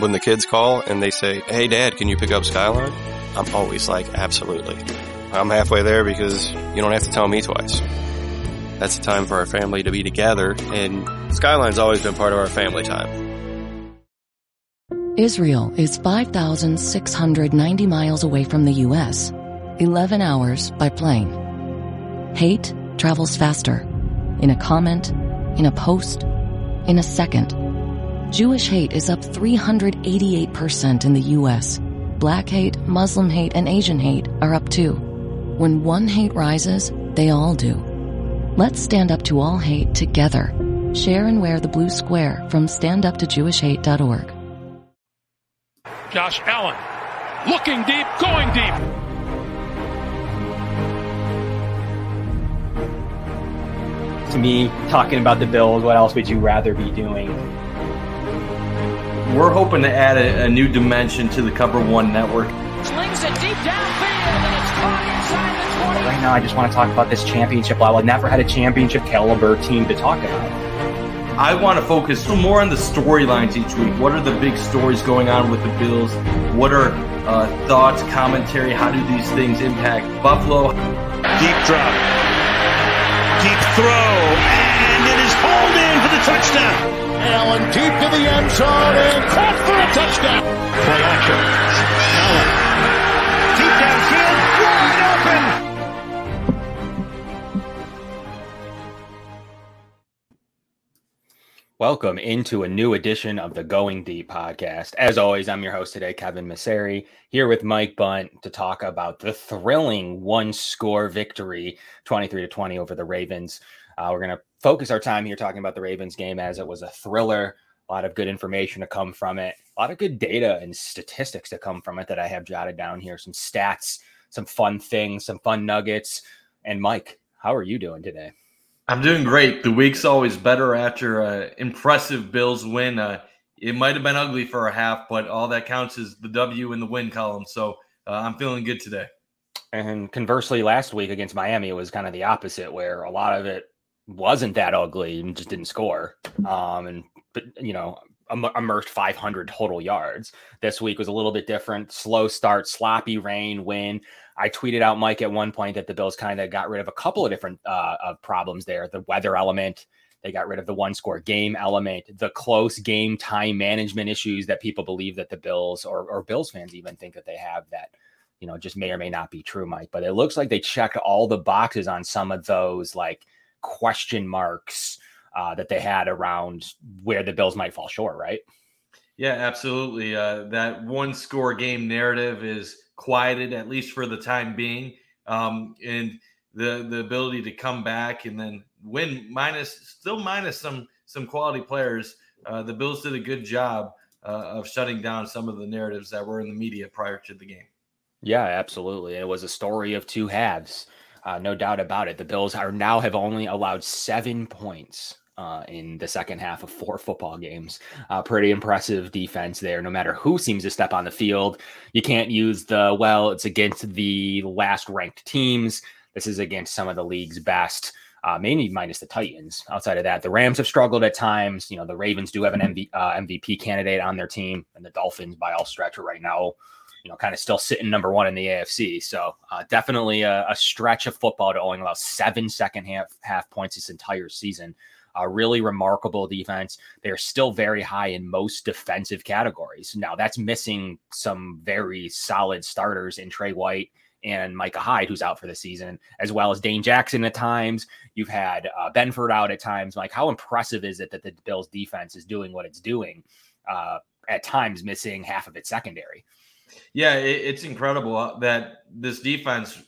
when the kids call and they say, Hey dad, can you pick up Skyline? I'm always like, absolutely. I'm halfway there because you don't have to tell me twice. That's the time for our family to be together and Skyline's always been part of our family time. Israel is 5,690 miles away from the U.S., 11 hours by plane. Hate travels faster. In a comment, in a post, in a second. Jewish hate is up 388% in the U.S. Black hate, Muslim hate, and Asian hate are up too. When one hate rises, they all do. Let's stand up to all hate together. Share and wear the blue square from standuptojewishhate.org. Josh Allen looking deep, going deep. To me, talking about the Bills, what else would you rather be doing? We're hoping to add a, a new dimension to the Cover One network. Slings it deep downfield, and it's caught inside the 20. Right now, I just want to talk about this championship level. I've never had a championship caliber team to talk about. I want to focus more on the storylines each week. What are the big stories going on with the Bills? What are uh, thoughts, commentary? How do these things impact Buffalo? Deep drop. Deep throw. And it is hauled in for the touchdown. Allen deep to the end zone and caught for a touchdown. Play action. Allen. Deep downfield. Wide open. Welcome into a new edition of the Going Deep podcast. As always, I'm your host today, Kevin Masseri, here with Mike Bunt to talk about the thrilling one score victory, 23 to 20 over the Ravens. Uh, we're going to focus our time here talking about the Ravens game as it was a thriller. A lot of good information to come from it, a lot of good data and statistics to come from it that I have jotted down here. Some stats, some fun things, some fun nuggets. And Mike, how are you doing today? I'm doing great. The week's always better after an impressive Bills win. Uh, it might have been ugly for a half, but all that counts is the W in the win column. So uh, I'm feeling good today. And conversely, last week against Miami, it was kind of the opposite, where a lot of it wasn't that ugly and just didn't score. Um, and but you know, immersed 500 total yards. This week was a little bit different. Slow start, sloppy rain, wind. I tweeted out Mike at one point that the Bills kind of got rid of a couple of different uh, of problems there. The weather element, they got rid of the one score game element, the close game time management issues that people believe that the Bills or, or Bills fans even think that they have that you know just may or may not be true, Mike. But it looks like they checked all the boxes on some of those like question marks uh, that they had around where the Bills might fall short, right? Yeah, absolutely. Uh, that one score game narrative is quieted at least for the time being, um, and the the ability to come back and then win minus still minus some some quality players. Uh, the Bills did a good job uh, of shutting down some of the narratives that were in the media prior to the game. Yeah, absolutely. It was a story of two halves. Uh, no doubt about it. The Bills are now have only allowed seven points uh, in the second half of four football games. Uh, pretty impressive defense there. No matter who seems to step on the field, you can't use the well. It's against the last ranked teams. This is against some of the league's best. Uh, mainly minus the Titans. Outside of that, the Rams have struggled at times. You know, the Ravens do have an MV, uh, MVP candidate on their team, and the Dolphins, by all stretch, right now you know, kind of still sitting number one in the AFC. So uh, definitely a, a, stretch of football to only allow seven second half half points this entire season. A really remarkable defense. They're still very high in most defensive categories. Now that's missing some very solid starters in Tre White and Micah Hyde, who's out for the season, as well as Dane Jackson at times. You've had uh, Benford out at times. Like, how impressive is it that the Bills defense is doing what it's doing? Uh, at times, missing half of its secondary. Yeah, it, it's incredible uh, that this defense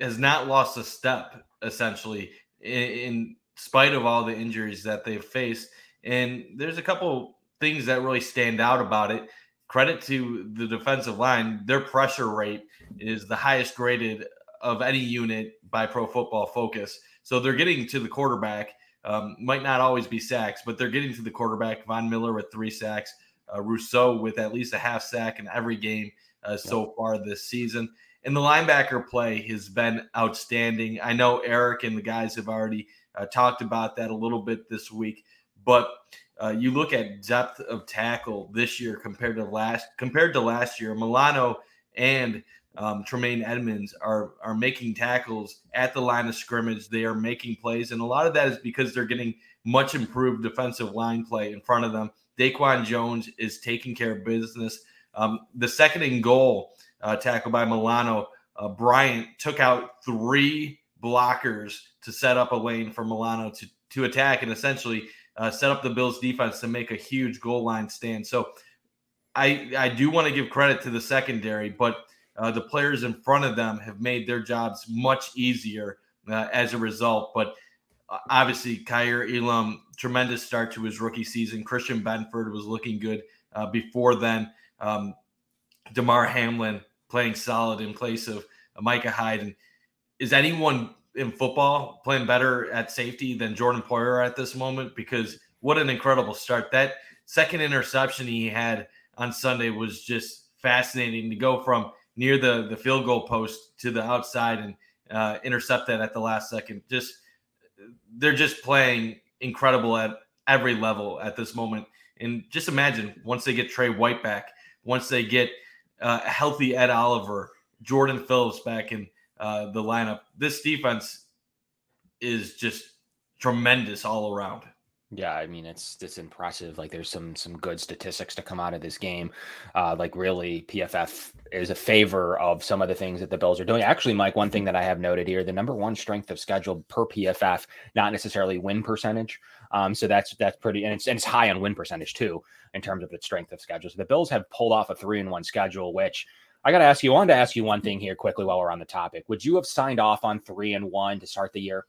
has not lost a step essentially in, in spite of all the injuries that they've faced. And there's a couple things that really stand out about it. Credit to the defensive line, their pressure rate is the highest graded of any unit by Pro Football Focus. So they're getting to the quarterback. Um, might not always be sacks, but they're getting to the quarterback. Von Miller with three sacks, uh, Rousseau with at least a half sack in every game uh, so far this season. And the linebacker play has been outstanding. I know Eric and the guys have already uh, talked about that a little bit this week, but uh, you look at depth of tackle this year compared to last compared to last year. Milano and um, Tremaine Edmunds are are making tackles at the line of scrimmage. They are making plays, and a lot of that is because they're getting much improved defensive line play in front of them. DaQuan Jones is taking care of business. Um, the second and goal uh, tackle by Milano, uh, Bryant took out three blockers to set up a lane for Milano to to attack and essentially uh, set up the Bills defense to make a huge goal line stand. So I I do want to give credit to the secondary, but uh, the players in front of them have made their jobs much easier uh, as a result. But uh, obviously, Kaiir Elam, tremendous start to his rookie season. Christian Benford was looking good uh, before then. Um, Damar Hamlin playing solid in place of Micah Hyde. And is anyone in football playing better at safety than Jordan Poyer at this moment? Because what an incredible start. That second interception he had on Sunday was just fascinating to go from near the, the field goal post to the outside and uh, intercept that at the last second. Just they're just playing incredible at every level at this moment. And just imagine once they get Tre White back, once they get uh, healthy Ed Oliver, Jordan Phillips back in uh, the lineup, this defense is just tremendous all around. Yeah, I mean it's it's impressive. Like there's some some good statistics to come out of this game. Uh, like really, PFF is a favor of some of the things that the Bills are doing. Actually, Mike, one thing that I have noted here: the number one strength of schedule per PFF, not necessarily win percentage. Um, so that's that's pretty, and it's and it's high on win percentage too in terms of its strength of schedule. So the Bills have pulled off a three and one schedule, which I got to ask you. I wanted to ask you one thing here quickly while we're on the topic. Would you have signed off on three and one to start the year?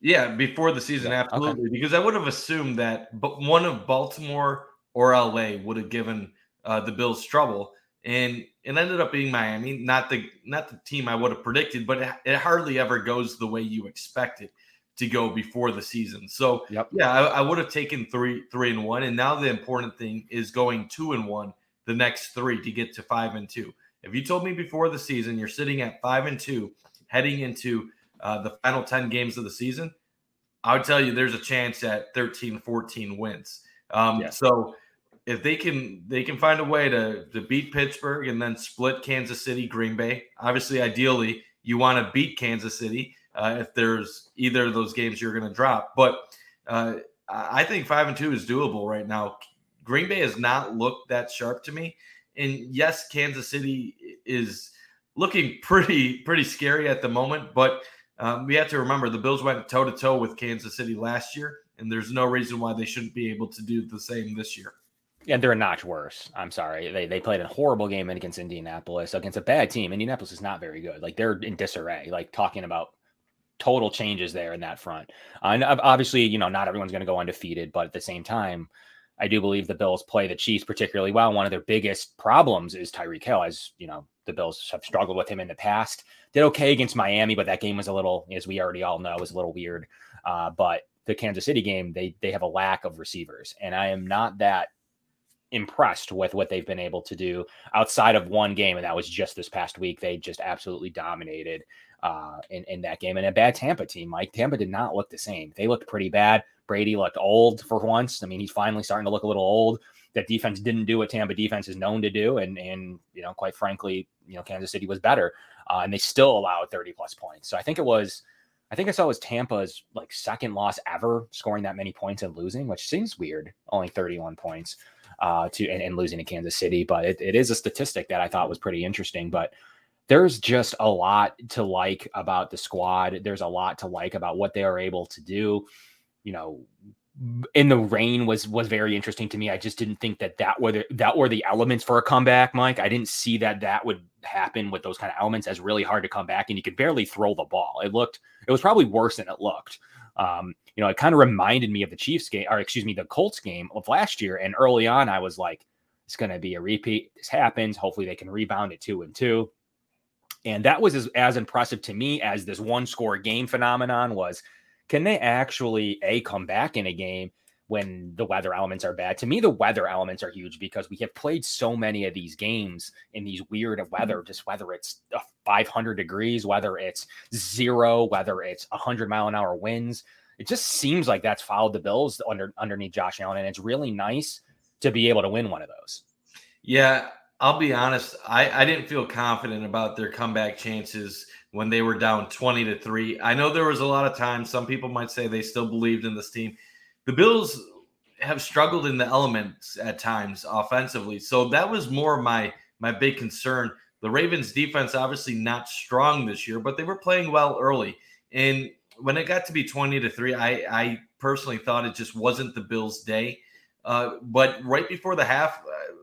Yeah, before the season, yeah, absolutely. Okay. Because I would have assumed that but one of Baltimore or LA would have given uh, the Bills trouble, and it ended up being Miami. Not the not the team I would have predicted, but it, it hardly ever goes the way you expect it to go before the season. So yep. yeah, I, I would have taken three three and one, and now the important thing is going two and one the next three to get to five and two. If you told me before the season you're sitting at five and two heading into uh, the final 10 games of the season, I would tell you there's a chance at 13, 14 wins. Um, yeah. So if they can they can find a way to, to beat Pittsburgh and then split Kansas City, Green Bay, obviously, ideally, you want to beat Kansas City uh, if there's either of those games you're going to drop. But uh, I think five and two is doable right now. Green Bay has not looked that sharp to me. And yes, Kansas City is looking pretty pretty scary at the moment, but um, we have to remember the Bills went toe to toe with Kansas City last year, and there's no reason why they shouldn't be able to do the same this year. Yeah, they're a notch worse. I'm sorry. They they played a horrible game against Indianapolis against a bad team. Indianapolis is not very good. Like they're in disarray. Like talking about total changes there in that front. And obviously, you know, not everyone's going to go undefeated, but at the same time, I do believe the Bills play the Chiefs particularly well. One of their biggest problems is Tyreek Hill, as you know, the Bills have struggled with him in the past. Did okay against Miami, but that game was a little, as we already all know, was a little weird. Uh, but the Kansas City game, they they have a lack of receivers, and I am not that impressed with what they've been able to do outside of one game, and that was just this past week. They just absolutely dominated uh, in in that game, and a bad Tampa team. Mike Tampa did not look the same. They looked pretty bad. Brady looked old for once. I mean, he's finally starting to look a little old. That defense didn't do what Tampa defense is known to do, and and you know, quite frankly, you know, Kansas City was better, uh, and they still allowed 30 plus points. So I think it was, I think I saw it was Tampa's like second loss ever, scoring that many points and losing, which seems weird. Only 31 points uh, to and, and losing to Kansas City, but it, it is a statistic that I thought was pretty interesting. But there's just a lot to like about the squad. There's a lot to like about what they are able to do you know, in the rain was was very interesting to me. I just didn't think that that were the, that were the elements for a comeback, Mike. I didn't see that that would happen with those kind of elements as really hard to come back, and you could barely throw the ball. It looked it was probably worse than it looked. Um, you know, it kind of reminded me of the Chiefs game, or excuse me, the Colts game of last year. And early on, I was like, it's going to be a repeat. This happens. Hopefully, they can rebound it two and two. And that was as, as impressive to me as this one score game phenomenon was can they actually a come back in a game when the weather elements are bad? To me, the weather elements are huge because we have played so many of these games in these weird weather, mm-hmm. just whether it's 500 degrees, whether it's zero, whether it's 100 mile an hour winds. It just seems like that's followed the Bills under underneath Josh Allen, and it's really nice to be able to win one of those. Yeah, I'll be honest. I, I didn't feel confident about their comeback chances when they were down 20 to 3. I know there was a lot of times some people might say they still believed in this team. The Bills have struggled in the elements at times offensively. So that was more my my big concern. The Ravens defense obviously not strong this year, but they were playing well early. And when it got to be 20 to 3, I I personally thought it just wasn't the Bills' day. Uh, but right before the half, uh,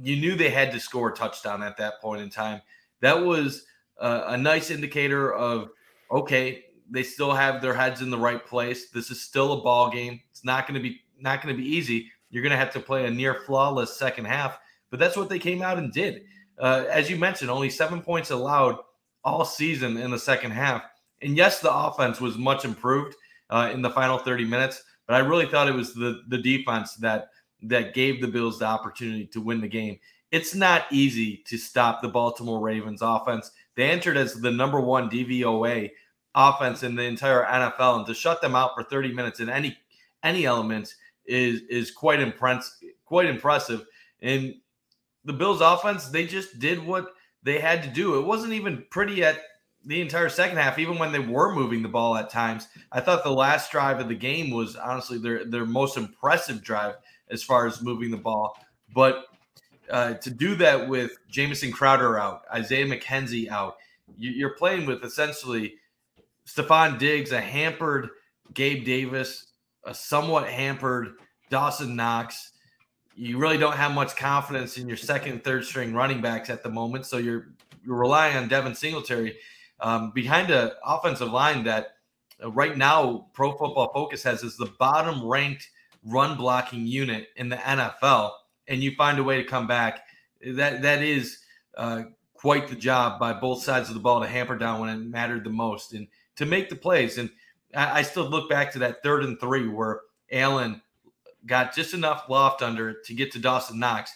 you knew they had to score a touchdown at that point in time. That was uh, a nice indicator of okay, they still have their heads in the right place. This is still a ball game. It's not going to be not going to be easy. You're going to have to play a near flawless second half, but that's what they came out and did. Uh, as you mentioned, only seven points allowed all season in the second half. And yes, the offense was much improved uh, in the final 30 minutes, but I really thought it was the the defense that that gave the Bills the opportunity to win the game. It's not easy to stop the Baltimore Ravens offense. They entered as the number one DVOA offense in the entire NFL, and to shut them out for 30 minutes in any any element is is quite impress quite impressive. And the Bills offense, they just did what they had to do. It wasn't even pretty at the entire second half, even when they were moving the ball at times. I thought the last drive of the game was honestly their their most impressive drive as far as moving the ball. But uh, to do that with Jamison Crowder out, Isaiah McKenzie out, you, are playing with essentially Stefon Diggs, a hampered Gabe Davis, a somewhat hampered Dawson Knox. You really don't have much confidence in your second third string running backs at the moment, so you're you're relying on Devin Singletary um, behind an offensive line that uh, right now Pro Football Focus has is the bottom ranked run blocking unit in the NFL, and you find a way to come back. That that is uh, quite the job by both sides of the ball to hamper down when it mattered the most and to make the plays. And I, I still look back to that third and three where Allen got just enough loft under to get to Dawson Knox.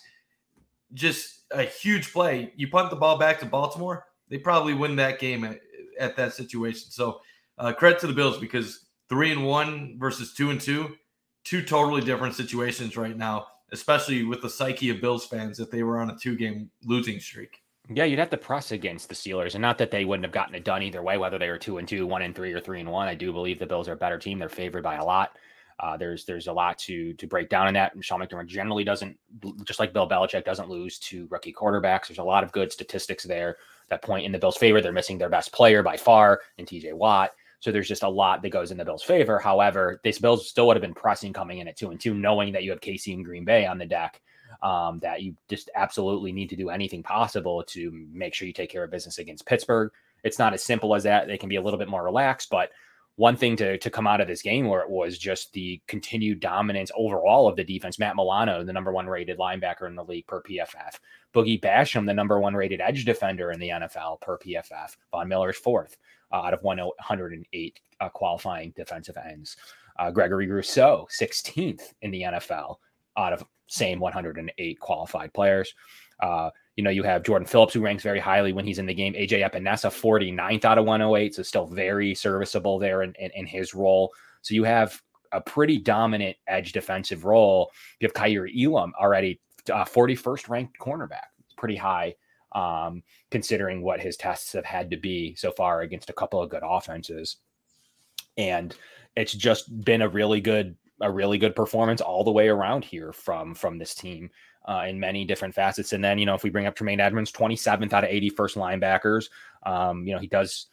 Just a huge play. You punt the ball back to Baltimore, they probably win that game at, at that situation. So uh, credit to the Bills because three and one versus two and two, two totally different situations right now, especially with the psyche of Bills fans that they were on a two game losing streak. Yeah, you'd have to press against the Steelers, and not that they wouldn't have gotten it done either way, whether they were two and two, one and three, or three and one. I do believe the Bills are a better team. They're favored by a lot. Uh, there's there's a lot to to break down in that. And Sean McDermott generally doesn't, just like Bill Belichick, doesn't lose to rookie quarterbacks. There's a lot of good statistics there that point in the Bills' favor. They're missing their best player by far in TJ Watt. So there's just a lot that goes in the Bills' favor. However, this Bills still would have been pressing coming in at two and two, knowing that you have KC and Green Bay on the deck um, that you just absolutely need to do anything possible to make sure you take care of business against Pittsburgh. It's not as simple as that. They can be a little bit more relaxed, but one thing to, to come out of this game where it was just the continued dominance overall of the defense. Matt Milano, the number one rated linebacker in the league per PFF. Boogie Basham, the number one rated edge defender in the NFL per PFF. Von Miller's fourth uh, out of 108 uh, qualifying defensive ends. Uh, Gregory Rousseau, 16th in the NFL out of same 108 qualified players. Uh, you know, you have Jordan Phillips, who ranks very highly when he's in the game. AJ Epenesa, 49th out of 108, so still very serviceable there in, in, in his role. So you have a pretty dominant edge defensive role. You have Kaiir Elam already, uh, 41st ranked cornerback. It's pretty high um, considering what his tests have had to be so far against a couple of good offenses. And it's just been a really good a really good performance all the way around here from from this team uh, in many different facets. And then you know if we bring up Tremaine Edmunds, 27th out of 81st linebackers, um, you know he does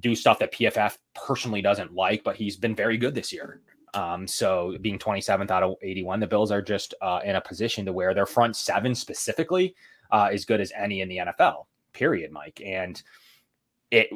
do stuff that PFF personally doesn't like, but he's been very good this year. Um, so being 27th out of 81, the Bills are just uh, in a position to where their front seven specifically uh, as good as any in the NFL. Period, Mike. And it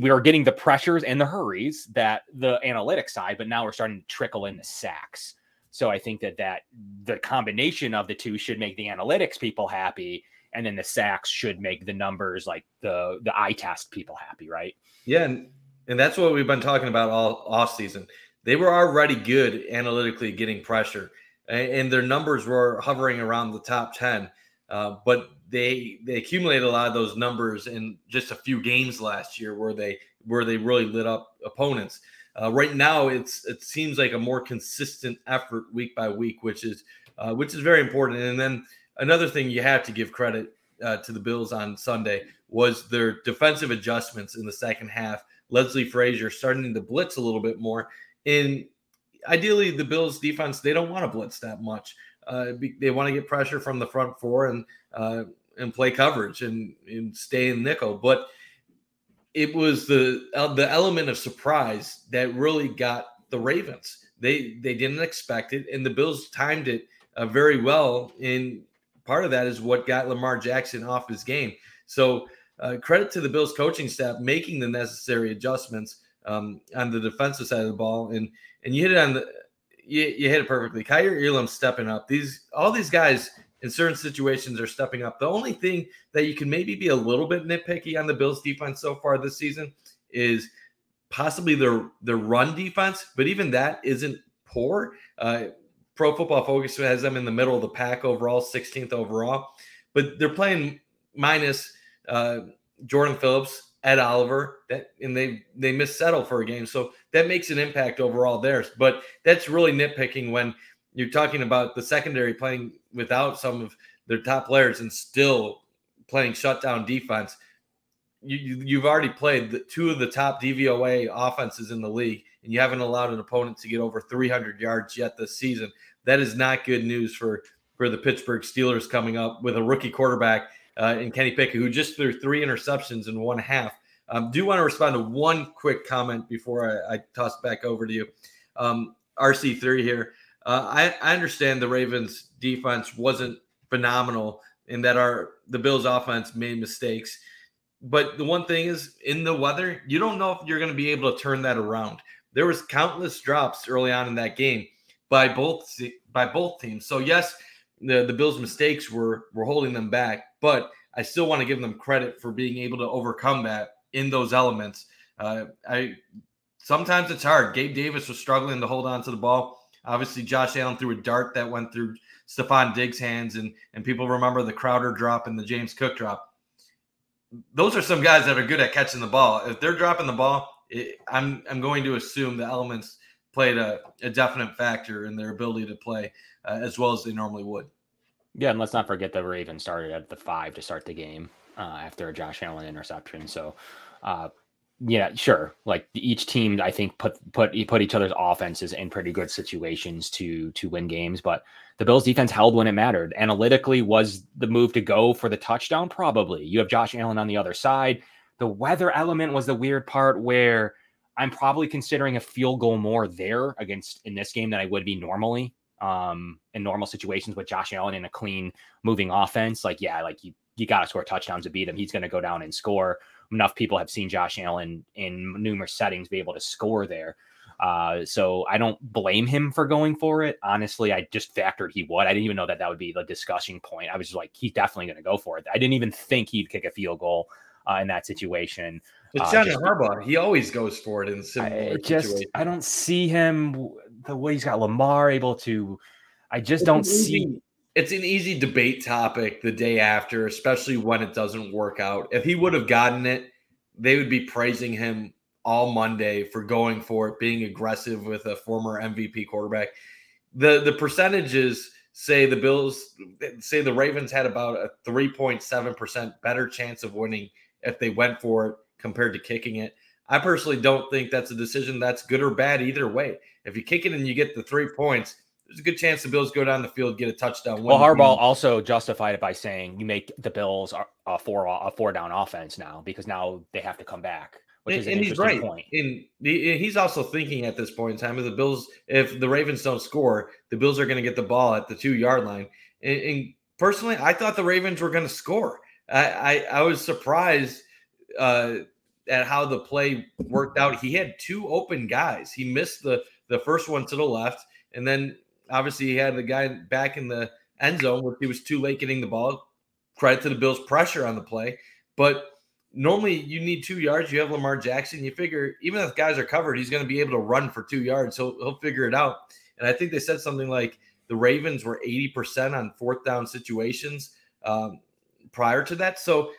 we are getting the pressures and the hurries that the analytics side, but now we're starting to trickle in the sacks. So I think that that the combination of the two should make the analytics people happy, and then the sacks should make the numbers like the the eye test people happy, right? Yeah, and and that's what we've been talking about all off season. They were already good analytically getting pressure, and, and their numbers were hovering around the top ten. Uh, but they they accumulated a lot of those numbers in just a few games last year where they where they really lit up opponents. Uh, right now it's it seems like a more consistent effort week by week, which is uh, which is very important. And then another thing you have to give credit uh, to the Bills on Sunday was their defensive adjustments in the second half. Leslie Frazier starting to blitz a little bit more. In ideally, the Bills defense they don't want to blitz that much. Uh, they want to get pressure from the front four and uh, and play coverage and, and stay in nickel. But it was the uh, the element of surprise that really got the Ravens. They they didn't expect it, and the Bills timed it uh, very well. And part of that is what got Lamar Jackson off his game. So uh, credit to the Bills coaching staff making the necessary adjustments um, on the defensive side of the ball. And and you hit it on the you, you hit it perfectly. Kaiir Elam stepping up. These all these guys in certain situations are stepping up. The only thing that you can maybe be a little bit nitpicky on the Bills defense so far this season is possibly their their run defense, but even that isn't poor. Uh, Pro Football Focus has them in the middle of the pack overall, 16th overall, but they're playing minus uh, Jordan Phillips, Ed Oliver, that and they they miss settle for a game, so that makes an impact overall there. But that's really nitpicking when you're talking about the secondary playing without some of their top players and still playing shutdown defense. You, have already played the, two of the top DVOA offenses in the league, and you haven't allowed an opponent to get over 300 yards yet this season. That is not good news for for the Pittsburgh Steelers coming up with a rookie quarterback uh, in Kenny Pickett, who just threw three interceptions in one half. Um, do you want to respond to one quick comment before I, I toss back over to you. Um, RC3 here. Uh, I, I understand the Ravens defense wasn't phenomenal in that our the Bills offense made mistakes. But the one thing is in the weather, you don't know if you're going to be able to turn that around. There was countless drops early on in that game by both by both teams. So yes, the, the Bills' mistakes were were holding them back, but I still want to give them credit for being able to overcome that in those elements. Uh, I sometimes it's hard. Gabe Davis was struggling to hold on to the ball. Obviously, Josh Allen threw a dart that went through Stefon Diggs' hands, and and people remember the Crowder drop and the James Cook drop. Those are some guys that are good at catching the ball. If they're dropping the ball, it, I'm I'm going to assume the elements played a, a definite factor in their ability to play uh, as well as they normally would. Yeah, and let's not forget the Ravens started at the five to start the game uh, after a Josh Allen interception. So uh, yeah, sure. Like each team, I think put put put each other's offenses in pretty good situations to to win games. But the Bills' defense held when it mattered. Analytically, was the move to go for the touchdown? Probably. You have Josh Allen on the other side. The weather element was the weird part where I'm probably considering a field goal more there against in this game than I would be normally. Um, in normal situations with Josh Allen in a clean moving offense, like yeah, like you you got to score touchdowns to beat him. He's going to go down and score enough people have seen Josh Allen in numerous settings be able to score there. Uh, so I don't blame him for going for it. Honestly, I just factored he would. I didn't even know that that would be the discussion point. I was just like, he's definitely going to go for it. I didn't even think he'd kick a field goal uh, in that situation. It's John uh, Harbaugh. He always goes for it in similar I, just, I don't see him the way he's got Lamar able to. I just don't see it's an easy debate topic the day after, especially when it doesn't work out. If he would have gotten it, they would be praising him all Monday for going for it, being aggressive with a former MVP quarterback. The the percentages say the Bills say the Ravens had about a 3.7% better chance of winning if they went for it compared to kicking it. I personally don't think that's a decision that's good or bad either way. If you kick it and you get the 3 points, there's a good chance the Bills go down the field, get a touchdown. Well, Harbaugh also justified it by saying you make the Bills a four a four down offense now because now they have to come back. Which and, is an and he's right. Point. And he's also thinking at this point in time, if the Bills, if the Ravens don't score, the Bills are going to get the ball at the two yard line. And, and, personally, I thought the Ravens were going to score. I, I, I was surprised uh, at how the play worked out. He had two open guys. He missed the the first one to the left, and then Obviously, he had the guy back in the end zone where he was too late getting the ball. Credit to the Bills' pressure on the play. But normally you need two yards. You have Lamar Jackson. You figure even if guys are covered, he's going to be able to run for two yards. So he'll figure it out. And I think they said something like the Ravens were 80% on fourth down situations um, prior to that. So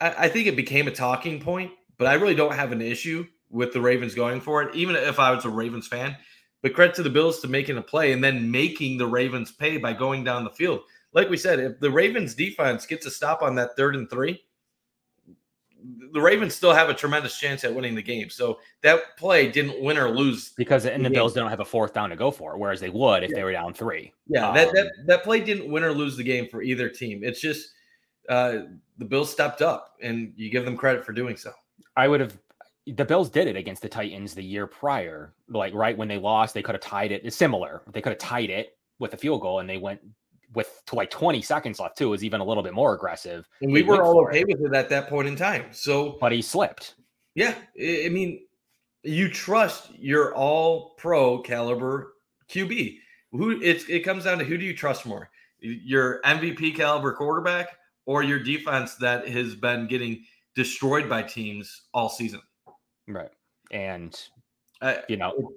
I, I think it became a talking point, but I really don't have an issue with the Ravens going for it, even if I was a Ravens fan. But credit to the Bills to making a play and then making the Ravens pay by going down the field. Like we said, if the Ravens defense gets a stop on that third and three, the Ravens still have a tremendous chance at winning the game. So that play didn't win or lose because and the, the Bills don't have a fourth down to go for, whereas they would if yeah. they were down three. Yeah, um, that, that that play didn't win or lose the game for either team. It's just uh, the Bills stepped up, and you give them credit for doing so. I would have. The Bills did it against the Titans the year prior, like right when they lost, they could have tied it. It's similar. They could have tied it with a field goal, and they went with to like 20 seconds left too is even a little bit more aggressive. And we were all okay it. with it at that point in time. So but he slipped. Yeah. I mean, you trust your all pro caliber QB. Who it's it comes down to who do you trust more? Your MVP caliber quarterback or your defense that has been getting destroyed by teams all season. Right. And you know,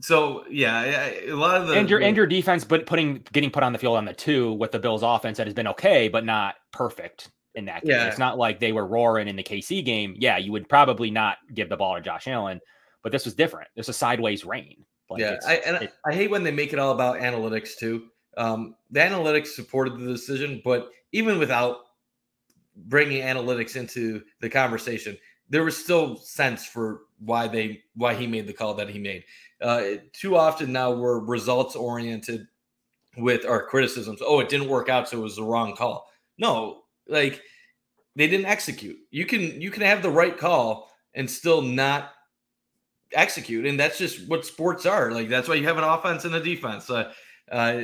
so yeah, a lot of the and your and your defense, but putting getting put on the field on the two with the Bills' offense that has been okay, but not perfect in that game. Yeah. It's not like they were roaring in the KC game. Yeah, you would probably not give the ball to Josh Allen, but this was different. This was sideways rain. Like yeah, I, and it, I hate when they make it all about analytics too. Um, the analytics supported the decision, but even without bringing analytics into the conversation, there was still sense for why they why he made the call that he made. Uh, too often now we're results oriented with our criticisms. Oh, it didn't work out, so it was the wrong call. No, like they didn't execute. You can you can have the right call and still not execute, and that's just what sports are. Like that's why you have an offense and a defense. Uh, uh,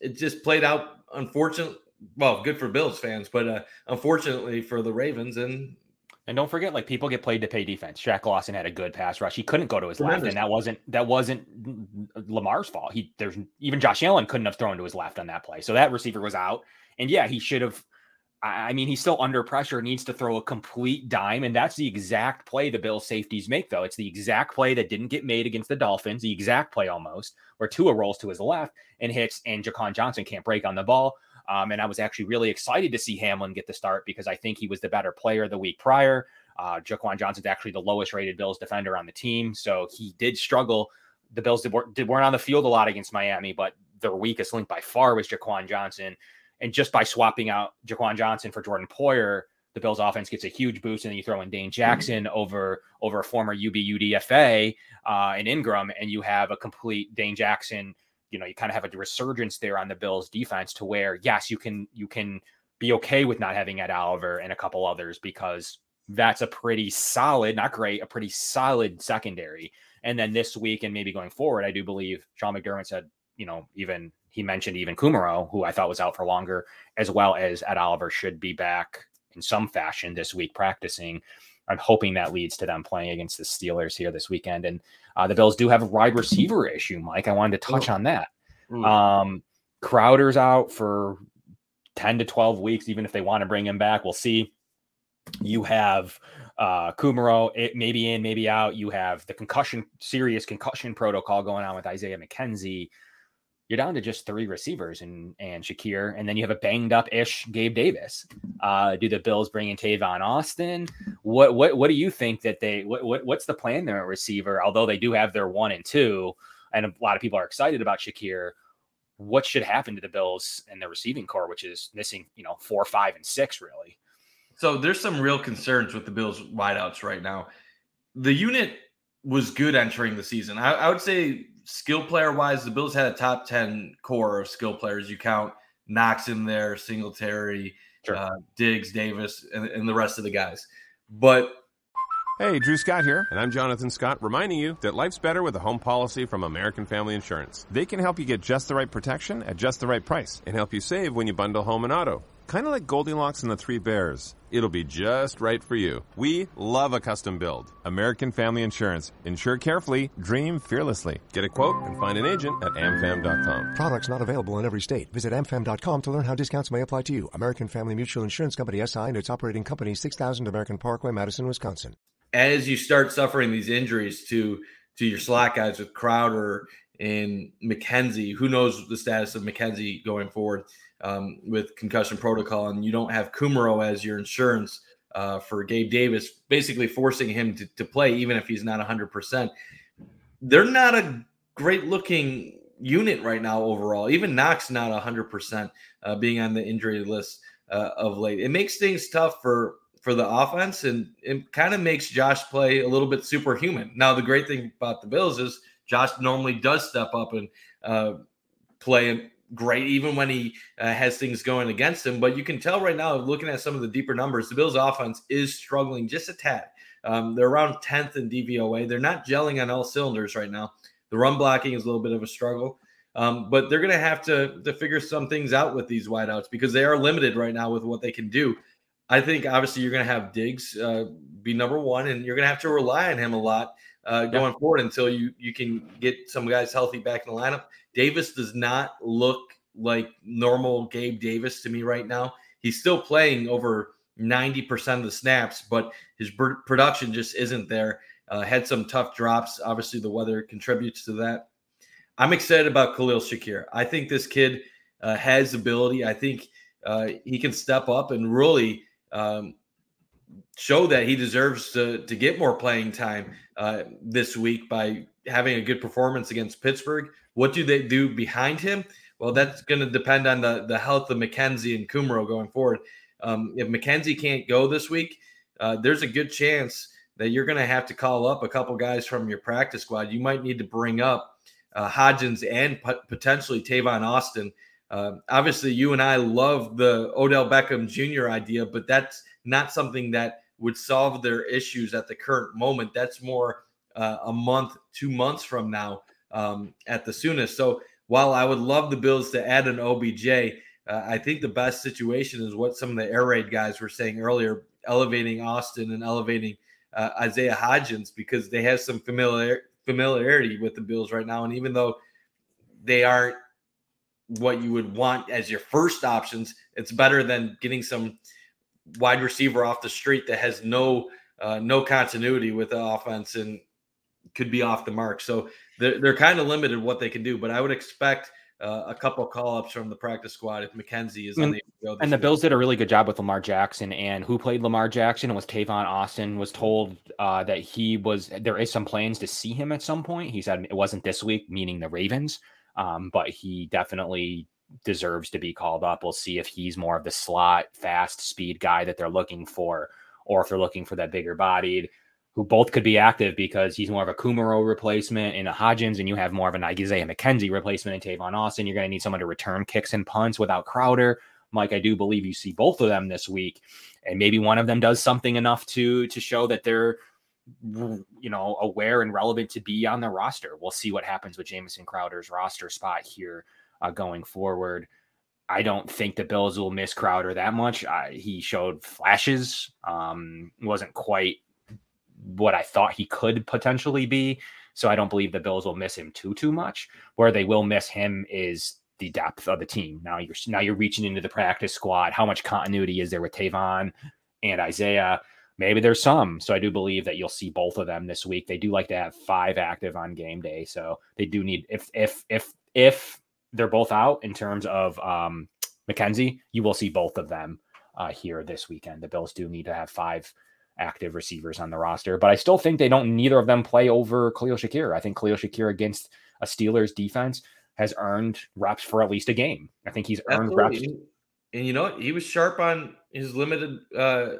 it just played out. Unfortunately, well, good for Bills fans, but uh, unfortunately for the Ravens, and and don't forget, like people get played to pay defense. Shaq Lawson had a good pass rush. He couldn't go to his Tremendous. left, and that wasn't that wasn't Lamar's fault. He there's even Josh Allen couldn't have thrown to his left on that play. So that receiver was out. And yeah, he should have. I mean, he's still under pressure, needs to throw a complete dime. And that's the exact play the Bills safeties make, though. It's the exact play that didn't get made against the Dolphins, the exact play almost, where Tua rolls to his left and hits, and Jaquan Johnson can't break on the ball. Um, and I was actually really excited to see Hamlin get the start because I think he was the better player the week prior. Uh, Jaquan Johnson's actually the lowest rated Bills defender on the team, so he did struggle. The Bills did, did weren't on the field a lot against Miami, but their weakest link by far was Jaquan Johnson. And just by swapping out Jaquan Johnson for Jordan Poyer, the Bills offense gets a huge boost, and then you throw in Dane Jackson mm-hmm. over over a former UB UDFA uh, and Ingram, and you have a complete Dane Jackson. You know, you kind of have a resurgence there on the Bills defense to where yes, you can you can be okay with not having Ed Oliver and a couple others because that's a pretty solid, not great, a pretty solid secondary. And then this week and maybe going forward, I do believe Sean McDermott said, you know, even he mentioned even Kumerow, who I thought was out for longer, as well as Ed Oliver should be back in some fashion this week practicing. I'm hoping that leads to them playing against the Steelers here this weekend. And uh, the Bills do have a wide receiver issue, Mike. I wanted to touch on that. Um, Crowder's out for 10 to 12 weeks, even if they want to bring him back. We'll see. You have uh Kumerow, it maybe in, maybe out. You have the concussion, serious concussion protocol going on with Isaiah McKenzie. You're down to just three receivers and and Shakir, and then you have a banged up ish Gabe Davis. Uh, do the Bills bring in Tavon Austin? What what what do you think that they what, what what's the plan there at receiver? Although they do have their one and two, and a lot of people are excited about Shakir. What should happen to the Bills and the receiving corps, which is missing, you know, four, five, and six, really? So there's some real concerns with the Bills wideouts right now. The unit was good entering the season. I, I would say skill player wise, the Bills had a top 10 core of skill players. You count Knox in there, Singletary, sure. uh, Diggs, Davis, and, and the rest of the guys. But Hey, Drew Scott here, and I'm Jonathan Scott, reminding you that life's better with a home policy from American Family Insurance. They can help you get just the right protection at just the right price and help you save when you bundle home and auto. Kind of like Goldilocks and the Three Bears. It'll be just right for you. We love a custom build. American Family Insurance. Insure carefully, dream fearlessly. Get a quote and find an agent at amfam.com. Products not available in every state. Visit amfam.com to learn how discounts may apply to you. American Family Mutual Insurance Company SI and its operating company 6000 American Parkway, Madison, Wisconsin. As you start suffering these injuries to to your slot guys with Crowder and McKenzie, who knows the status of McKenzie going forward? Um, with concussion protocol, and you don't have Kumerow as your insurance uh, for Gabe Davis, basically forcing him to, to play even if he's not 100%. They're not a great looking unit right now overall. Even Knox not 100% uh, being on the injury list uh, of late. It makes things tough for for the offense and it kind of makes Josh play a little bit superhuman. Now the great thing about the Bills is Josh normally does step up and uh, play great, even when he uh, has things going against him. But you can tell right now, looking at some of the deeper numbers, the Bills' offense is struggling just a tad. Um, they're around 10th in DVOA. They're not gelling on all cylinders right now. The run blocking is a little bit of a struggle. Um, but they're going to have to to figure some things out with these wideouts because they are limited right now with what they can do. I think obviously you're going to have Diggs uh, be number one, and you're going to have to rely on him a lot uh, going yeah. forward until you you can get some guys healthy back in the lineup. Davis does not look like normal Gabe Davis to me right now. He's still playing over 90% of the snaps, but his production just isn't there. Uh, had some tough drops. Obviously, the weather contributes to that. I'm excited about Khalil Shakir. I think this kid uh, has ability. I think uh, he can step up and really um, show that he deserves to, to get more playing time uh, this week by having a good performance against Pittsburgh. What do they do behind him? Well, that's going to depend on the, the health of McKenzie and Kumerow going forward. Um, if McKenzie can't go this week, uh, there's a good chance that you're going to have to call up a couple guys from your practice squad. You might need to bring up uh, Hodgins and potentially Tavon Austin. Uh, obviously, you and I love the Odell Beckham Jr. idea, but that's not something that would solve their issues at the current moment. That's more uh, a month, two months from now um, at the soonest. So while I would love the Bills to add an OBJ, uh, I think the best situation is what some of the air raid guys were saying earlier, elevating Austin and elevating uh, Isaiah Hodgins because they have some familiar familiarity with the Bills right now. And even though they aren't what you would want as your first options, it's better than getting some wide receiver off the street that has no uh, no continuity with the offense and could be off the mark. So they're, they're kind of limited what they can do. But I would expect uh, a couple call ups from the practice squad if McKenzie is on the and, and the. Bills did a really good job with Lamar Jackson. And who played Lamar Jackson was Tavon Austin. Was told uh, that he was there is some plans to see him at some point. He said it wasn't this week, meaning the Ravens, um, but he definitely deserves to be called up. We'll see if he's more of the slot, fast, speed guy that they're looking for, or if they're looking for that bigger bodied who both could be active because he's more of a Kumerow replacement in a Hodgins, and you have more of an Isaiah McKenzie replacement in Tavon Austin. You're going to need someone to return kicks and punts without Crowder. Mike, I do believe you see both of them this week, and maybe one of them does something enough to to show that they're you know aware and relevant to be on the roster. We'll see what happens with Jamison Crowder's roster spot here uh, going forward. I don't think the Bills will miss Crowder that much. I, he showed flashes, um, wasn't quite what I thought he could potentially be. So I don't believe the Bills will miss him too too much. Where they will miss him is the depth of the team. Now you're now you're reaching into the practice squad. How much continuity is there with Tavon and Isaiah? Maybe there's some. So I do believe that you'll see both of them this week. They do like to have five active on game day. So they do need if if if if they're both out in terms of um McKenzie, you will see both of them uh, here this weekend. The Bills do need to have five active receivers on the roster. But I still think they don't neither of them play over Khalil Shakir. I think Khalil Shakir against a Steelers defense has earned reps for at least a game. I think he's earned Absolutely. reps. And you know what? He was sharp on his limited uh,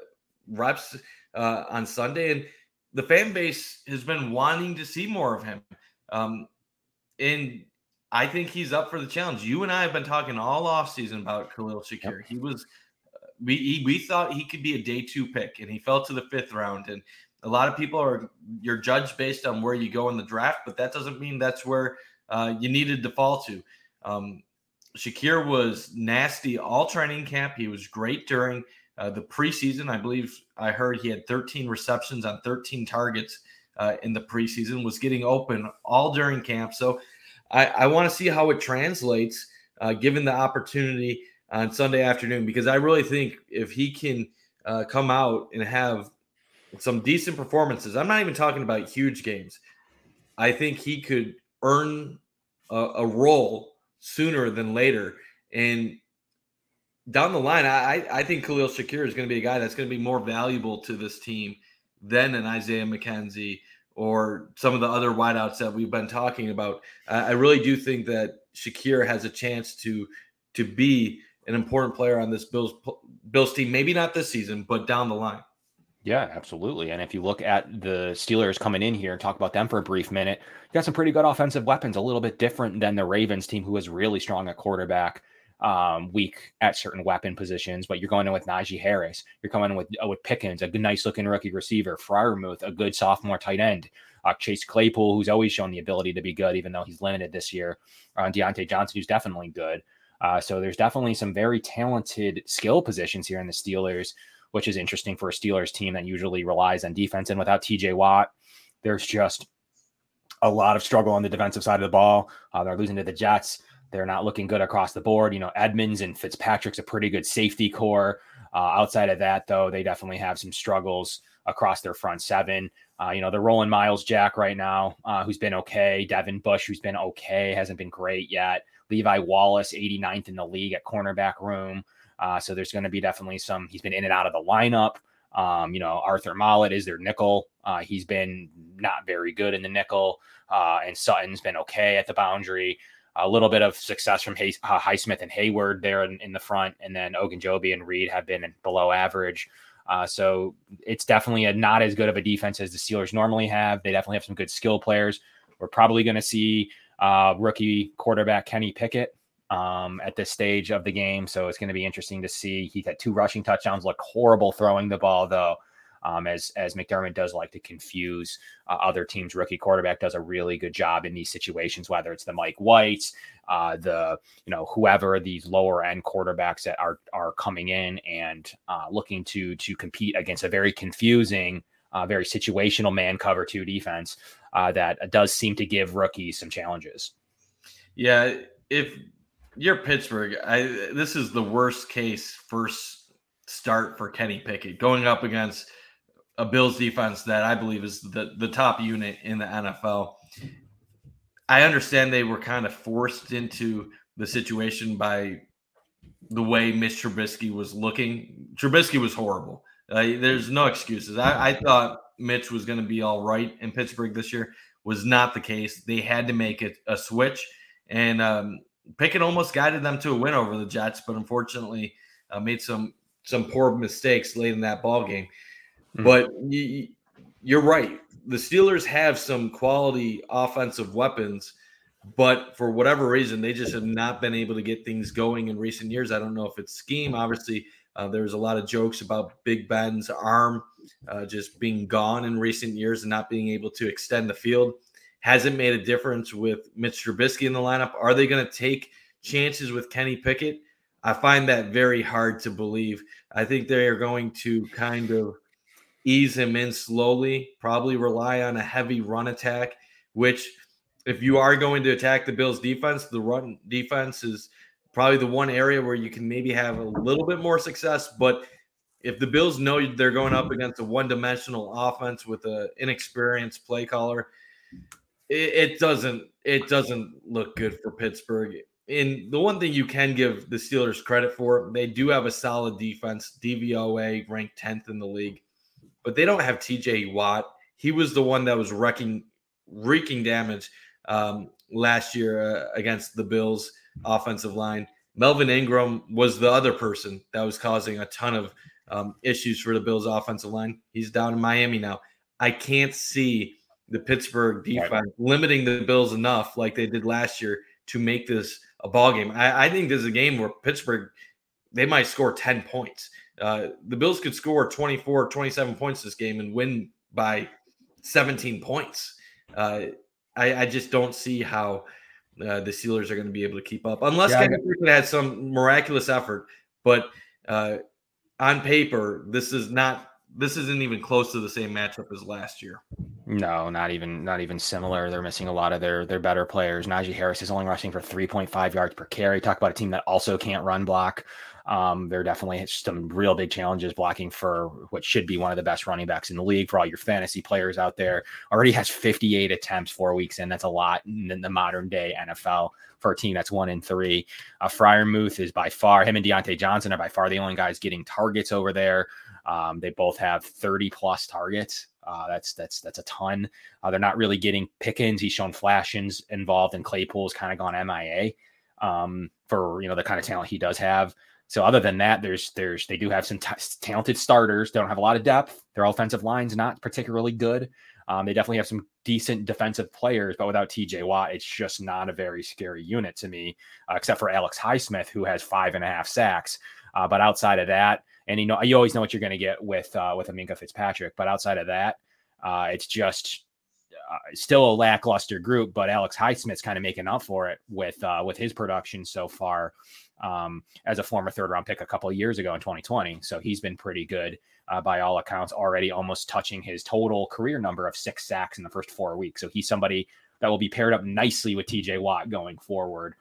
reps uh, on Sunday, and the fan base has been wanting to see more of him. Um, and I think he's up for the challenge. You and I have been talking all off season about Khalil Shakir. Yep. He was we we thought he could be a day two pick, and he fell to the fifth round. And a lot of people are you're judged based on where you go in the draft, but that doesn't mean that's where uh, you needed to fall to. Um, Shakir was nasty all training camp. He was great during uh, the preseason. I believe I heard he had 13 receptions on 13 targets uh, in the preseason. Was getting open all during camp. So I, I want to see how it translates, uh, given the opportunity on Sunday afternoon because I really think if he can uh, come out and have some decent performances, I'm not even talking about huge games. I think he could earn a, a role sooner than later. And down the line, I I think Khalil Shakir is going to be a guy that's going to be more valuable to this team than an Isaiah McKenzie or some of the other wideouts that we've been talking about. I really do think that Shakir has a chance to to be an important player on this Bills Bills team. Maybe not this season, but down the line. Yeah, absolutely. And if you look at the Steelers coming in here and talk about them for a brief minute, you got some pretty good offensive weapons, a little bit different than the Ravens team, who was really strong at quarterback, um, weak at certain weapon positions. But you're going in with Najee Harris, you're coming in with uh, with Pickens, a good, nice looking rookie receiver, Freiermuth, a good sophomore tight end, uh, Chase Claypool, who's always shown the ability to be good, even though he's limited this year, uh, Diontae Johnson, who's definitely good. Uh, so there's definitely some very talented skill positions here in the Steelers, which is interesting for a Steelers team that usually relies on defense. And without TJ Watt, there's just a lot of struggle on the defensive side of the ball. Uh, they're losing to the Jets. They're not looking good across the board. You know, Edmunds and Fitzpatrick's a pretty good safety corps. Uh, outside of that, though, they definitely have some struggles across their front seven. Uh, you know, they're rolling Myles Jack right now, uh, who's been okay. Devin Bush, who's been okay, hasn't been great yet. Levi Wallace, 89th in the league at cornerback room. Uh, so there's going to be definitely some, he's been in and out of the lineup. Um, you know, Arthur Maulet is their nickel. Uh, he's been not very good in the nickel, uh, and Sutton's been okay at the boundary. A little bit of success from Hay- uh, Highsmith and Heyward there in, in, the front, and then Ogunjobi and Reed have been below average. Uh, so it's definitely a, not as good of a defense as the Steelers normally have. They definitely have some good skill players. We're probably going to see uh, rookie quarterback Kenny Pickett um, at this stage of the game. So it's going to be interesting to see. He had two rushing touchdowns, look horrible throwing the ball though. Um, as as McDermott does like to confuse uh, other teams. Rookie quarterback does a really good job in these situations, whether it's the Mike Whites, uh, the you know whoever these lower end quarterbacks that are are coming in and uh, looking to to compete against a very confusing, uh, very situational man cover two defense uh, that does seem to give rookies some challenges. Yeah, if you're Pittsburgh, I this is the worst case first start for Kenny Pickett going up against a Bills defense that I believe is the, the top unit in the NFL. I understand they were kind of forced into the situation by the way Mitch Trubisky was looking. Trubisky was horrible. Uh, there's no excuses. I, I thought Mitch was going to be all right in Pittsburgh this year. Was not the case. They had to make it a switch, and um, Pickett almost guided them to a win over the Jets, but unfortunately uh, made some some poor mistakes late in that ball game. Mm-hmm. But you, you're right. The Steelers have some quality offensive weapons, but for whatever reason, they just have not been able to get things going in recent years. I don't know if it's scheme. Obviously, uh, there's a lot of jokes about Big Ben's arm uh, just being gone in recent years and not being able to extend the field. Hasn't made a difference with Mitch Trubisky in the lineup. Are they going to take chances with Kenny Pickett? I find that very hard to believe. I think they are going to kind of ease him in slowly, probably rely on a heavy run attack, which if you are going to attack the Bills defense, the run defense is probably the one area where you can maybe have a little bit more success. But if the Bills know they're going up against a one-dimensional offense with an inexperienced play caller, it, it doesn't it doesn't look good for Pittsburgh. And the one thing you can give the Steelers credit for, they do have a solid defense. DVOA ranked 10th in the league, but they don't have TJ Watt. He was the one that was wrecking, wreaking damage um, last year uh, against the Bills offensive line. Melvin Ingram was the other person that was causing a ton of um, issues for the Bills offensive line. He's down in Miami now. I can't see the Pittsburgh defense right. limiting the Bills enough like they did last year to make this a ball game. I, I think this is a game where Pittsburgh they might score 10 points. Uh, the Bills could score 24, 27 points this game and win by 17 points. Uh, I, I, just don't see how uh, the Steelers are going to be able to keep up unless yeah, Kevin had some miraculous effort. But uh, on paper, this is not. This isn't even close to the same matchup as last year. No, not even not even similar. They're missing a lot of their their better players. Najee Harris is only rushing for 3.5 yards per carry. Talk about a team that also can't run block. Um, there definitely some real big challenges blocking for what should be one of the best running backs in the league for all your fantasy players out there. Already has 58 attempts four weeks in. That's a lot in the modern day NFL for a team that's one in three. Uh, Freiermuth is by far, him and Diontae Johnson are by far the only guys getting targets over there. Um, they both have 30 plus targets. Uh, that's that's that's a ton. Uh, they're not really getting Pickens. He's shown flashes involved, and Claypool's kind of gone MIA um, for you know the kind of talent he does have. So other than that, there's there's they do have some t- talented starters. They don't have a lot of depth. Their offensive line's not particularly good. Um, they definitely have some decent defensive players, but without TJ Watt, it's just not a very scary unit to me, uh, except for Alex Highsmith, who has five and a half sacks. Uh, but outside of that, and you know you always know what you're going to get with uh, with a Minkah Fitzpatrick. But outside of that, uh, it's just uh, still a lackluster group. But Alex Highsmith's kind of making up for it with uh, with his production so far um, as a former third round pick a couple years ago in 2020. So he's been pretty good uh, by all accounts, already almost touching his total career number of six sacks in the first four weeks. So he's somebody that will be paired up nicely with TJ Watt going forward.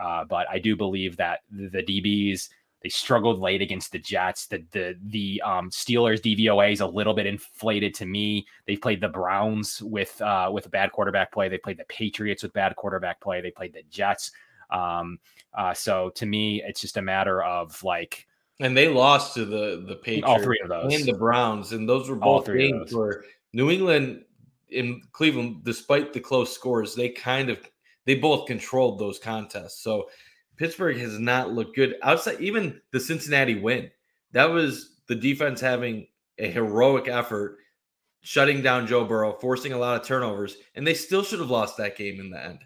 Uh, but I do believe that the DBs they struggled late against the Jets. The the the um, Steelers DVOA is a little bit inflated to me. They played the Browns with uh, with a bad quarterback play. They played the Patriots with bad quarterback play. They played the Jets. Um, uh, so to me, it's just a matter of like. And they lost to the the Patriots, all three of those, and the Browns, and those were both games where New England in Cleveland, despite the close scores, they kind of they both controlled those contests. So Pittsburgh has not looked good outside even the Cincinnati win. That was the defense having a heroic effort, shutting down Joe Burrow, forcing a lot of turnovers, and they still should have lost that game in the end.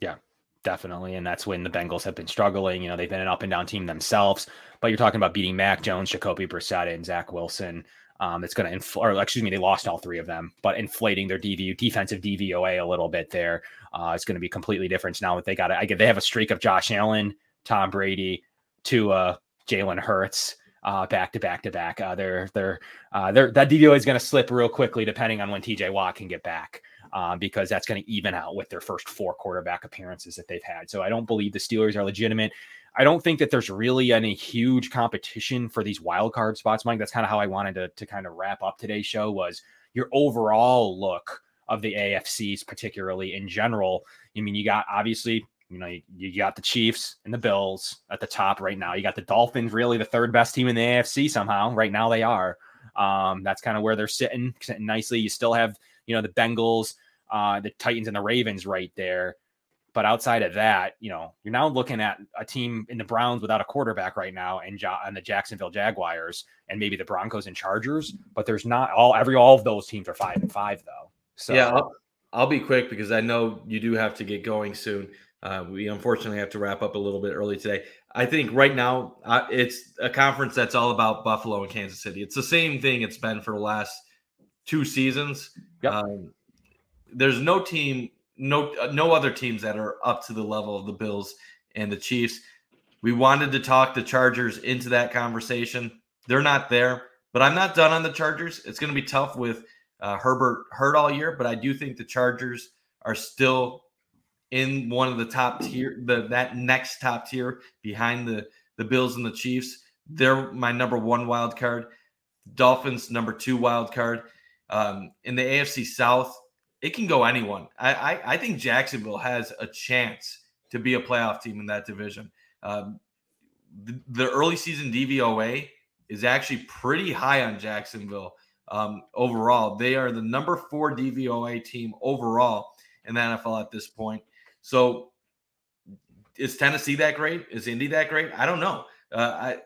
Yeah, definitely. And that's when the Bengals have been struggling. You know, they've been an up and down team themselves, but you're talking about beating Mac Jones, Jacoby Brissett, and Zach Wilson. Um, it's going to inflate, or excuse me, they lost all three of them, but inflating their DV defensive DVOA a little bit there. Uh, it's going to be completely different now that they got. I get they have a streak of Josh Allen, Tom Brady, Tua, Jalen Hurts, uh, back to back to back. Uh, they're they're uh, they're that DVOA is going to slip real quickly depending on when TJ Watt can get back. Uh, because that's going to even out with their first four quarterback appearances that they've had. So I don't believe the Steelers are legitimate. I don't think that there's really any huge competition for these wild card spots, Mike. That's kind of how I wanted to, to kind of wrap up today's show was your overall look of the AFCs, particularly in general. I mean, you got obviously, you know, you, you, got the Chiefs and the Bills at the top right now. You got the Dolphins, really the third best team in the AFC somehow. Right now, they are. Um, that's kind of where they're sitting, sitting nicely. You still have, you know, the Bengals, uh, the Titans, and the Ravens right there. But outside of that, you know, you're now looking at a team in the Browns without a quarterback right now, and, ja- and the Jacksonville Jaguars, and maybe the Broncos and Chargers. But there's not all every all of those teams are five and five though. So yeah, I'll, I'll be quick because I know you do have to get going soon. Uh, we unfortunately have to wrap up a little bit early today. I think right now uh, it's a conference that's all about Buffalo and Kansas City. It's the same thing it's been for the last two seasons. Yep. Um, there's no team, no uh, no other teams that are up to the level of the Bills and the Chiefs. We wanted to talk the Chargers into that conversation. They're not there, but I'm not done on the Chargers. It's going to be tough with uh, Herbert hurt all year, but I do think the Chargers are still in one of the top tier, the that next top tier behind the the Bills and the Chiefs. They're my number one wild card. Dolphins number two wild card. Um, in the AFC South, it can go anyone. I, I, I think Jacksonville has a chance to be a playoff team in that division. Um, the, the early season DVOA is actually pretty high on Jacksonville um, overall. They are the number four DVOA team overall in the NFL at this point. So is Tennessee that great? Is Indy that great? I don't know. Uh, I,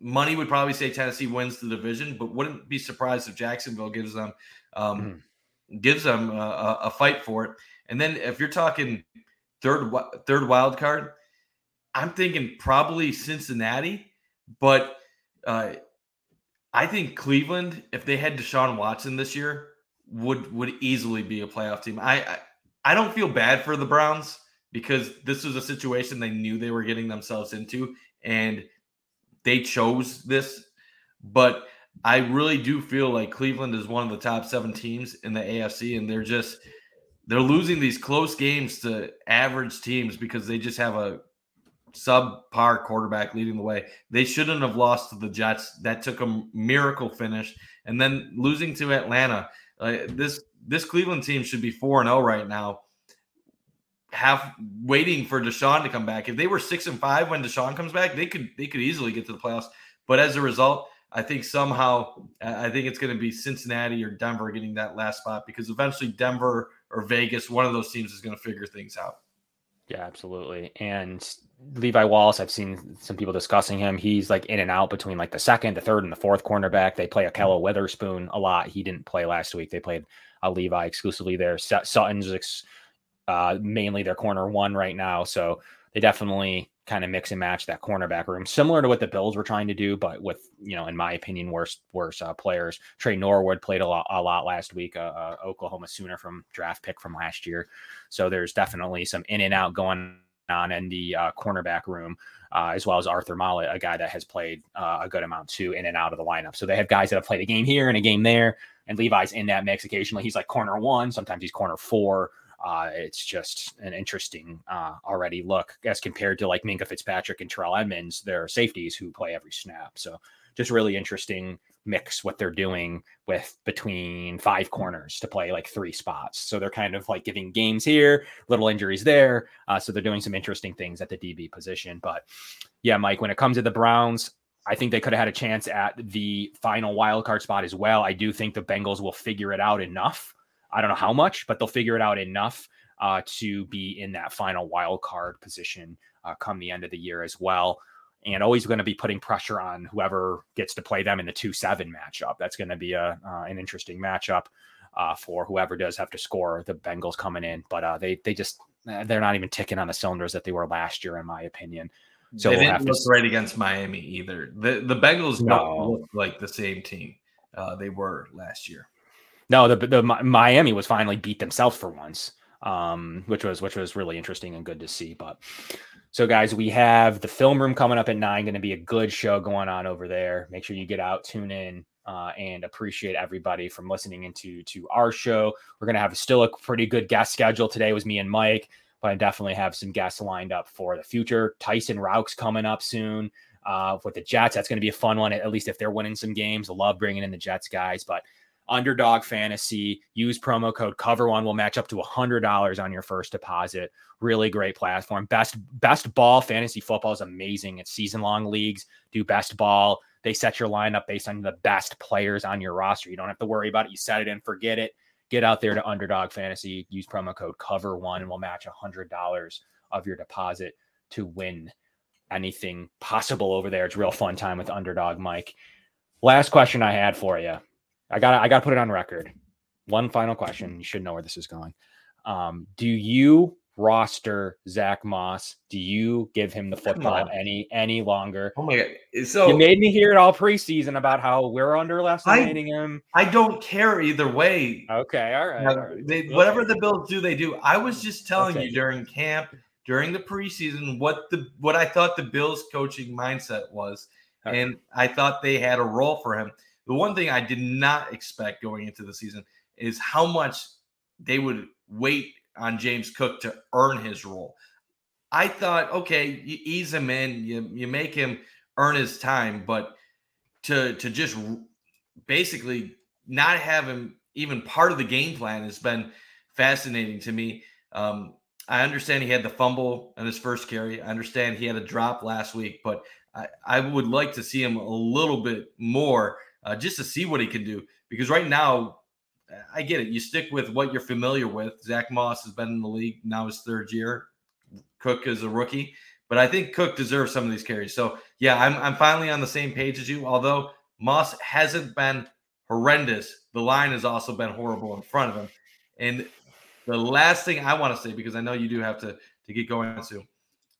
money would probably say Tennessee wins the division, but wouldn't be surprised if Jacksonville gives them um, mm. Gives them a, a, fight for it. And then if you're talking third third wild card, I'm thinking probably Cincinnati, but uh, I think Cleveland, if they had Deshaun Watson this year, would would easily be a playoff team. I, I I don't feel bad for the Browns because this was a situation they knew they were getting themselves into and they chose this. But I really do feel like Cleveland is one of the top seven teams in the AFC, and they're just they're losing these close games to average teams because they just have a subpar quarterback leading the way. They shouldn't have lost to the Jets. That took a miracle finish, and then losing to Atlanta. Uh, this this Cleveland team should be four and zero oh right now. Half waiting for Deshaun to come back. If they were six and five when Deshaun comes back, they could they could easily get to the playoffs. But as a result, I think somehow I think it's going to be Cincinnati or Denver getting that last spot because eventually Denver or Vegas, one of those teams is going to figure things out. Yeah, absolutely. And Levi Wallace, I've seen some people discussing him. He's like in and out between like the second, the third, and the fourth cornerback. They play Ahkello Witherspoon a lot. He didn't play last week. They played uh, Levi exclusively there. Sutton's uh, mainly their corner one right now. So they definitely kind of mix and match that cornerback room, similar to what the Bills were trying to do, but with you know, in my opinion, worse worse uh, players. Tre Norwood played a lot a lot last week, uh, uh, Oklahoma Sooner from draft pick from last year. So there's definitely some in and out going on in the uh, cornerback room. Uh, as well as Arthur Maulet, a guy that has played uh, a good amount too in and out of the lineup. So they have guys that have played a game here and a game there, and Levi's in that mix occasionally. He's like corner one, sometimes he's corner four. Uh, it's just an interesting uh, already look as compared to like Minkah Fitzpatrick and Terrell Edmunds, their safeties who play every snap. So just really interesting mix what they're doing with between five corners to play like three spots. So they're kind of like giving games here, little injuries there. Uh, so they're doing some interesting things at the DB position. But yeah, Mike, when it comes to the Browns, I think they could have had a chance at the final wild card spot as well. I do think the Bengals will figure it out enough I don't know how much, but they'll figure it out enough uh, to be in that final wild card position uh, come the end of the year as well. And always going to be putting pressure on whoever gets to play them in the two seven matchup. That's going to be a uh, an interesting matchup uh, for whoever does have to score the Bengals coming in. But uh, they they just they're not even ticking on the cylinders that they were last year, in my opinion. So they we'll didn't look to... right against Miami either. The the Bengals no. don't look like the same team uh, they were last year. No, the, the Miami was finally beat themselves for once, um, which was which was really interesting and good to see. But so, guys, we have the film room coming up at nine. Going to be a good show going on over there. Make sure you get out, tune in, uh, and appreciate everybody from listening into to our show. We're going to have still a pretty good guest schedule today. Was me and Mike, but I definitely have some guests lined up for the future. Tyson Rauch's coming up soon uh, with the Jets. That's going to be a fun one, at least if they're winning some games. Love bringing in the Jets guys, but underdog fantasy use promo code cover one will match up to a hundred dollars on your first deposit. Really great platform. Best best ball fantasy football is amazing. It's season long leagues. Do best ball. They set your lineup based on the best players on your roster. You don't have to worry about it. You set it and forget it. Get out there to underdog fantasy. Use promo code cover one and we'll match a hundred dollars of your deposit to win anything possible over there. It's real fun time with underdog mike. Last question i had for you I got I got to put it on record. One final question. You should know where this is going. Um, do you roster Zach Moss? Do you give him the football any any longer? Oh my god! So you made me hear it all preseason about how we're underestimating him. I don't care either way. Okay, all right. Now, all right. They, whatever the Bills do, they do. I was just telling okay. you during camp, during the preseason, what the what I thought the Bills coaching mindset was, okay. and I thought they had a role for him. The one thing I did not expect going into the season is how much they would wait on James Cook to earn his role. I thought, okay, you ease him in, you, you make him earn his time, but to to just basically not have him even part of the game plan has been fascinating to me. Um, I understand he had the fumble on his first carry. I understand he had a drop last week, but I, I would like to see him a little bit more uh, just to see what he can do. Because right now, I get it. You stick with what you're familiar with. Zach Moss has been in the league now his third year. Cook is a rookie, but I think Cook deserves some of these carries. So yeah, I'm I'm finally on the same page as you. Although Moss hasn't been horrendous, the line has also been horrible in front of him. And the last thing I want to say, because I know you do have to to get going to,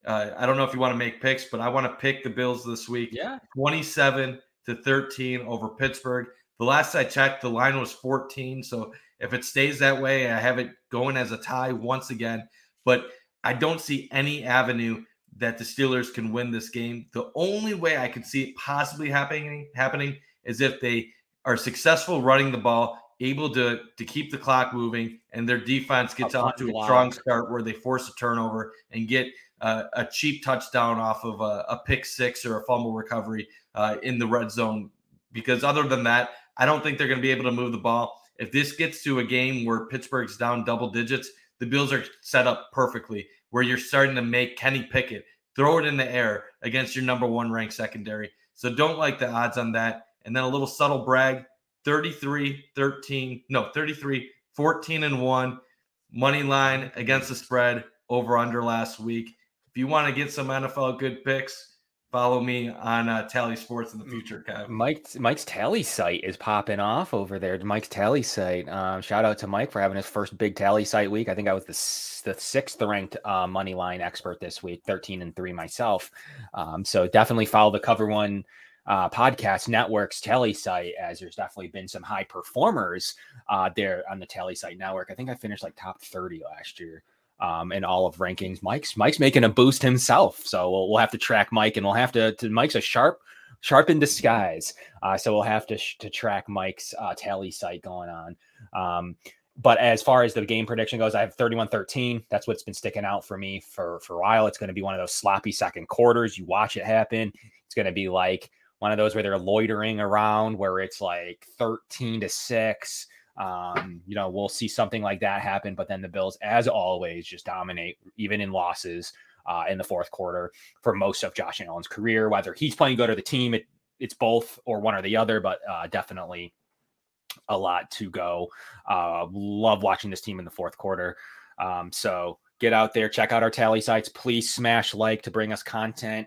uh, I don't know if you want to make picks, but I want to pick the Bills this week. Yeah, 27 to 13 over Pittsburgh. The last I checked, the line was 14. So if it stays that way, I have it going as a tie once again. But I don't see any avenue that the Steelers can win this game. The only way I could see it possibly happening happening is if they are successful running the ball, able to to keep the clock moving, and their defense gets off to a strong start where they force a turnover and get uh, a cheap touchdown off of a, a, pick six or a fumble recovery uh, in the red zone. Because other than that, I don't think they're going to be able to move the ball. If this gets to a game where Pittsburgh's down double digits, the Bills are set up perfectly where you're starting to make Kenny Pickett throw it in the air against your number one ranked secondary. So don't like the odds on that. And then a little subtle brag 33 13, no, 33 14 and 1 money line against the spread over under last week. If you want to get some NFL good picks, follow me on uh, Tally Sports in the future, Kev. Mike, Mike's Tallysight is popping off over there. Mike's Tallysight. Um, shout out to Mike for having his first big Tallysight week. I think I was the, the sixth ranked uh, money line expert this week, 13 and three myself. Um, so definitely follow the Cover One uh, podcast network's Tallysight, as there's definitely been some high performers uh, there on the Tallysight network. I think I finished like top 30 last year um, in all of rankings. Mike's Mike's making a boost himself, so we'll, we'll have to track Mike, and we'll have to, to Mike's a sharp sharp in disguise, uh, so we'll have to sh- to track Mike's uh, Tallysight going on. Um, but as far as the game prediction goes, I have 31-13. That's what's been sticking out for me for for a while. It's going to be one of those sloppy second quarters. You watch it happen. It's going to be like one of those where they're loitering around, where it's like 13 to six. Um, you know, we'll see something like that happen, but then the Bills, as always, just dominate, even in losses uh, in the fourth quarter for most of Josh Allen's career. Whether he's playing good or the team, it, it's both or one or the other, but uh, definitely a lot to go. Uh, love watching this team in the fourth quarter. Um, so get out there, check out our Tallysights. Please smash like to bring us content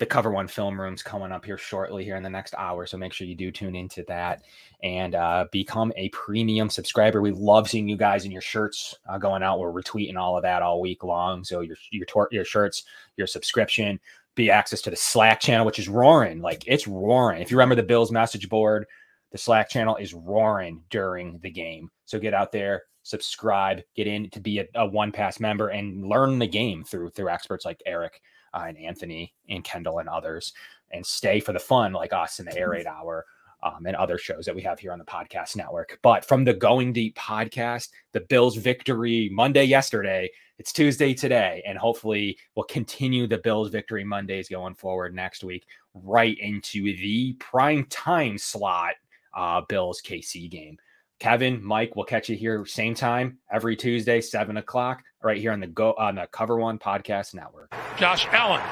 the cover one film room's coming up here shortly here in the next hour so make sure you do tune into that. And uh, become a premium subscriber. We love seeing you guys in your shirts uh, going out. We're retweeting all of that all week long. So your your tor- your shirts your subscription be access to the slack channel which is roaring. Like it's roaring. If you remember the bills message board the slack channel is roaring during the game. So get out there subscribe get in to be a, a one pass member and learn the game through through experts like eric uh, and Anthony and Kendall and others, and stay for the fun like us in the Air Raid Hour um, and other shows that we have here on the podcast network. But from the Going Deep podcast, the Bills' victory Monday yesterday, it's Tuesday today, and hopefully we'll continue the Bills' victory Mondays going forward next week, right into the prime time slot uh, Bills KC game. Kevin, Mike, we'll catch you here same time every Tuesday, seven o'clock, right here on the go on the Cover One Podcast Network. Josh Allen,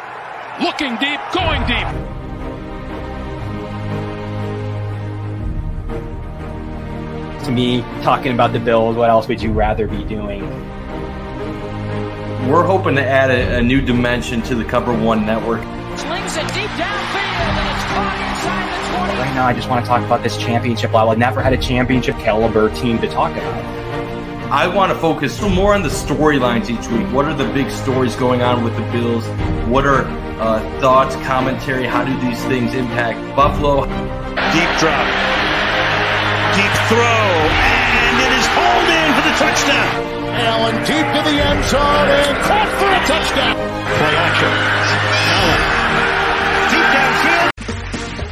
looking deep, going deep. To me, talking about the Bills, what else would you rather be doing? We're hoping to add a, a new dimension to the Cover One Network. Slings it deep downfield, and it's caught inside the right now I just want to talk about this championship level. I've never had a championship caliber team to talk about. I want to focus more on the storylines each week. What are the big stories going on with the Bills? What are uh, thoughts, commentary? How do these things impact Buffalo? Deep drop, deep throw, and it is hauled in for the touchdown. Allen deep to the end zone and caught for a touchdown. Play action.